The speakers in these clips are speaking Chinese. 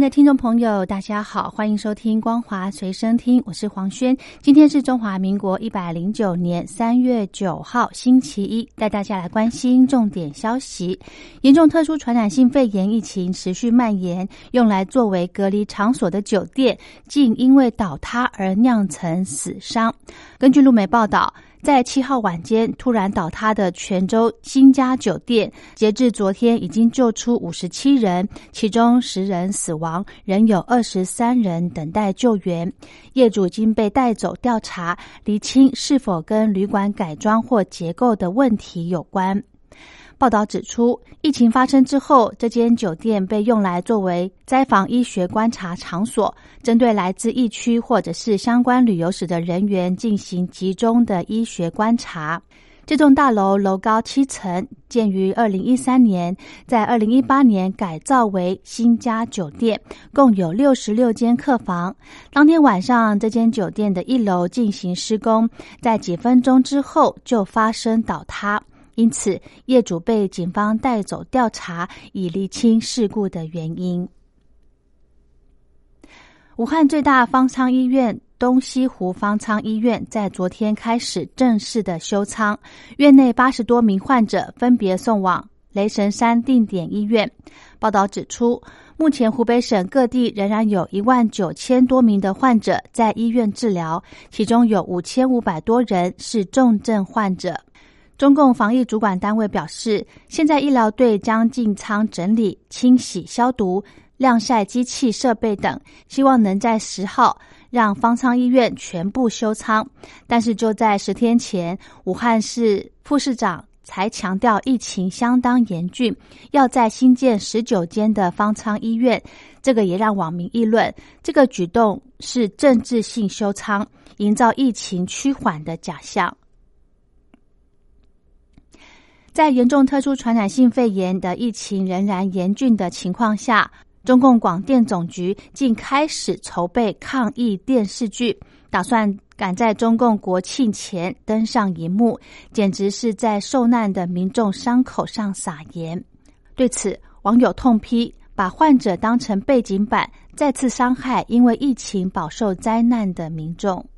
的听众朋友，大家好，欢迎收听光华随身听，我是黄轩。今天是中华民国一百零九年三月九号，星期一，带大家来关心重点消息。严重特殊传染性肺炎疫情持续蔓延，用来作为隔离场所的酒店，竟因为倒塌而酿成死伤。根据路媒报道。在七号晚间突然倒塌的泉州新家酒店，截至昨天已经救出五十七人，其中十人死亡，仍有二十三人等待救援。业主已经被带走调查，厘清是否跟旅馆改装或结构的问题有关。报道指出，疫情发生之后，这间酒店被用来作为灾防医学观察场所，针对来自疫区或者是相关旅游史的人员进行集中的医学观察。这栋大楼楼高七层，建于二零一三年，在二零一八年改造为新家酒店，共有六十六间客房。当天晚上，这间酒店的一楼进行施工，在几分钟之后就发生倒塌。因此，业主被警方带走调查，以厘清事故的原因。武汉最大方舱医院东西湖方舱医院在昨天开始正式的休舱，院内八十多名患者分别送往雷神山定点医院。报道指出，目前湖北省各地仍然有一万九千多名的患者在医院治疗，其中有五千五百多人是重症患者。中共防疫主管单位表示，现在医疗队将进仓整理、清洗、消毒、晾晒机器设备等，希望能在十号让方舱医院全部休舱。但是就在十天前，武汉市副市长才强调疫情相当严峻，要在新建十九间的方舱医院。这个也让网民议论，这个举动是政治性休舱，营造疫情趋缓的假象。在严重特殊传染性肺炎的疫情仍然严峻的情况下，中共广电总局竟开始筹备抗疫电视剧，打算赶在中共国庆前登上荧幕，简直是在受难的民众伤口上撒盐。对此，网友痛批：把患者当成背景板，再次伤害因为疫情饱受灾难的民众。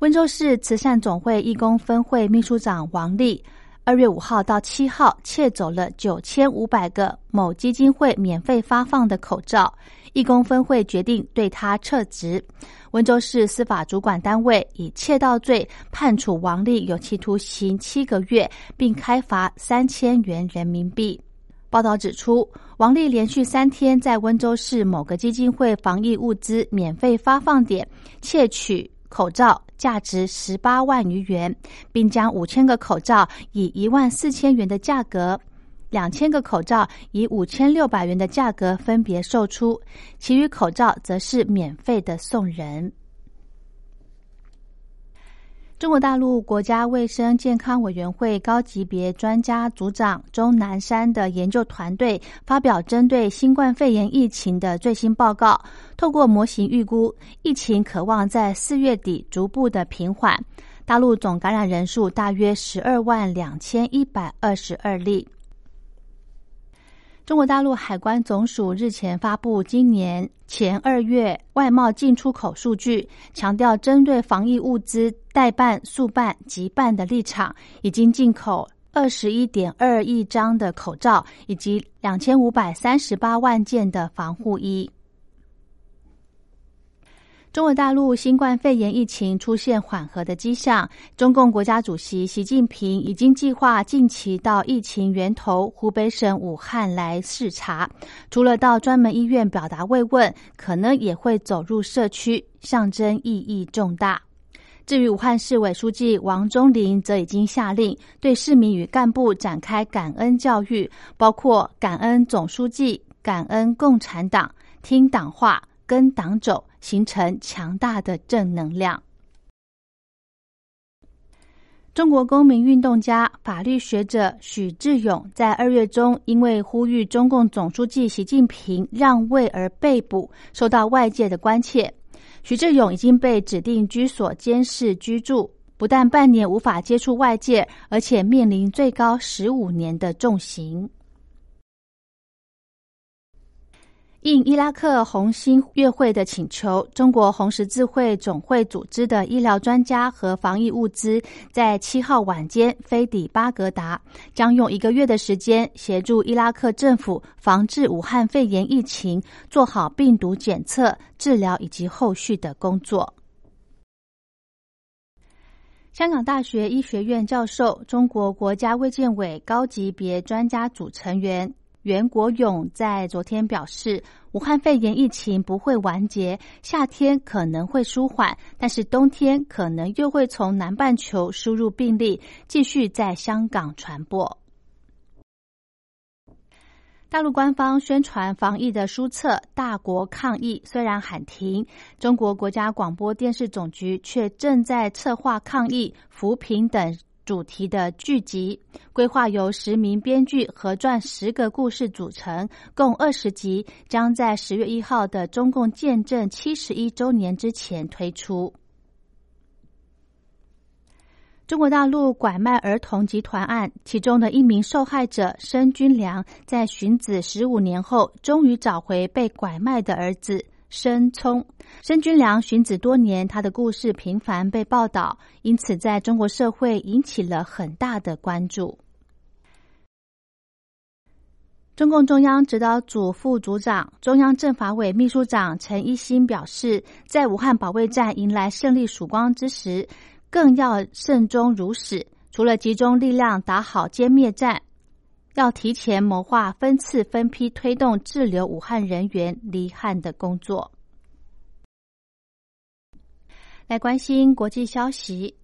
温州市慈善总会义工分会秘书长王丽，二月五号到七号窃走了九千五百个某基金会免费发放的口罩，义工分会决定对他撤职。温州市司法主管单位以窃盗罪判处王丽有期徒刑七个月，并开罚三千元人民币。报道指出，王丽连续三天在温州市某个基金会防疫物资免费发放点窃取口罩。价值十八万余元，并将五千个口罩以一万四千元的价格，两千个口罩以五千六百元的价格分别售出，其余口罩则是免费的送人。中国大陆国家卫生健康委员会高级别专家组长钟南山的研究团队发表针对新冠肺炎疫情的最新报告，透过模型预估，疫情渴望在四月底逐步的平缓。大陆总感染人数大约十二万两千一百二十二例。中国大陆海关总署日前发布今年前二月外贸进出口数据，强调针对防疫物资代办、速办、急办的立场，已经进口二十一点二亿张的口罩，以及两千五百三十八万件的防护衣。中国大陆新冠肺炎疫情出现缓和的迹象，中共国家主席习近平已经计划近期到疫情源头湖北省武汉来视察，除了到专门医院表达慰问，可能也会走入社区，象征意义重大。至于武汉市委书记王忠林，则已经下令对市民与干部展开感恩教育，包括感恩总书记、感恩共产党、听党话。跟党走，形成强大的正能量。中国公民运动家、法律学者许志勇在二月中，因为呼吁中共总书记习近平让位而被捕，受到外界的关切。许志勇已经被指定居所监视居住，不但半年无法接触外界，而且面临最高十五年的重刑。应伊拉克红星月会的请求，中国红十字会总会组织的医疗专家和防疫物资在七号晚间飞抵巴格达，将用一个月的时间协助伊拉克政府防治武汉肺炎疫情，做好病毒检测、治疗以及后续的工作。香港大学医学院教授、中国国家卫健委高级别专家组成员。袁国勇在昨天表示，武汉肺炎疫情不会完结，夏天可能会舒缓，但是冬天可能又会从南半球输入病例，继续在香港传播。大陆官方宣传防疫的书册《大国抗疫》虽然喊停，中国国家广播电视总局却正在策划抗疫、扶贫等。主题的剧集规划由十名编剧合撰十个故事组成，共二十集，将在十月一号的中共建政七十一周年之前推出。中国大陆拐卖儿童集团案，其中的一名受害者申军良，在寻子十五年后，终于找回被拐卖的儿子。申聪、申军良寻子多年，他的故事频繁被报道，因此在中国社会引起了很大的关注。中共中央指导组副组长、中央政法委秘书长陈一新表示，在武汉保卫战迎来胜利曙光之时，更要慎终如始，除了集中力量打好歼灭战。要提前谋划分次分批推动滞留武汉人员离汉的工作。来关心国际消息，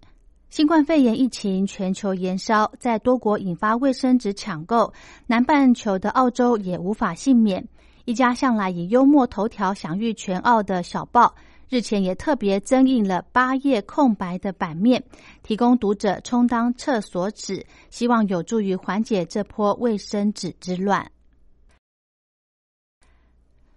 新冠肺炎疫情全球延烧，在多国引发卫生纸抢购，南半球的澳洲也无法幸免。一家向来以幽默头条享誉全澳的小报。日前也特别增印了八页空白的版面，提供读者充当厕所纸，希望有助于缓解这波卫生纸之乱。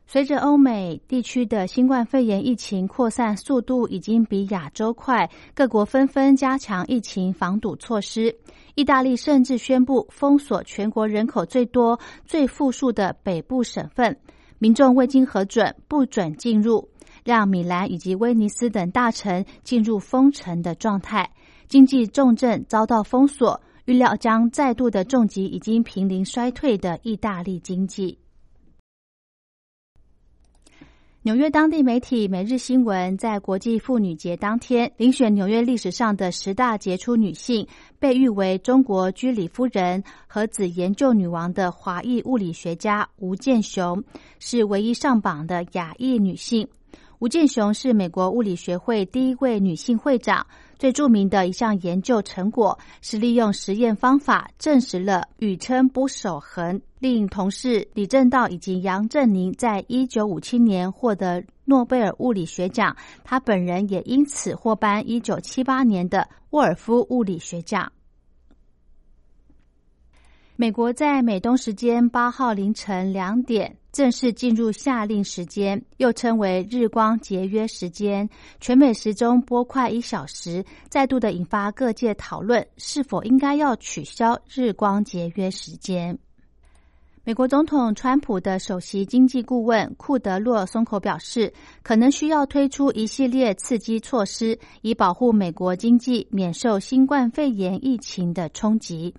随着欧美地区的新冠肺炎疫情扩散速度已经比亚洲快，各国纷纷加强疫情防堵措施。意大利甚至宣布封锁全国人口最多、最富庶的北部省份，民众未经核准不准进入。让米兰以及威尼斯等大城进入封城的状态，经济重镇遭到封锁，预料将再度的重击已经濒临衰退的意大利经济。纽约当地媒体《每日新闻》在国际妇女节当天，遴选纽约历史上的十大杰出女性，被誉为“中国居里夫人”、“和子研究女王”的华裔物理学家吴健雄，是唯一上榜的亚裔女性。吴健雄是美国物理学会第一位女性会长。最著名的一项研究成果是利用实验方法证实了宇称不守恒，令同事李政道以及杨振宁在一九五七年获得诺贝尔物理学奖，他本人也因此获颁一九七八年的沃尔夫物理学奖。美国在美东时间八号凌晨两点正式进入夏令时间，又称为日光节约时间。全美时钟拨快一小时，再度的引发各界讨论，是否应该要取消日光节约时间。美国总统川普的首席经济顾问库德洛松口表示，可能需要推出一系列刺激措施，以保护美国经济免受新冠肺炎疫情的冲击。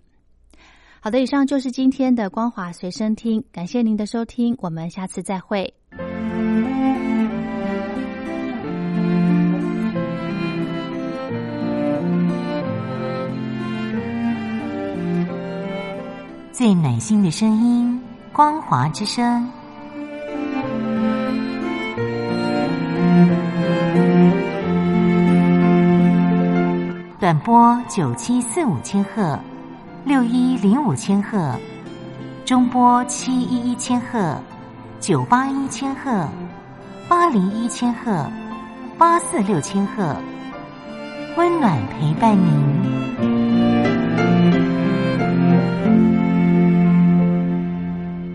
好的，以上就是今天的光华随身听，感谢您的收听，我们下次再会。最暖心的声音，光华之声，短波九七四五千赫。六一零五千赫，中波七一一千赫，九八一千赫，八零一千赫、八四六千赫，温暖陪伴您。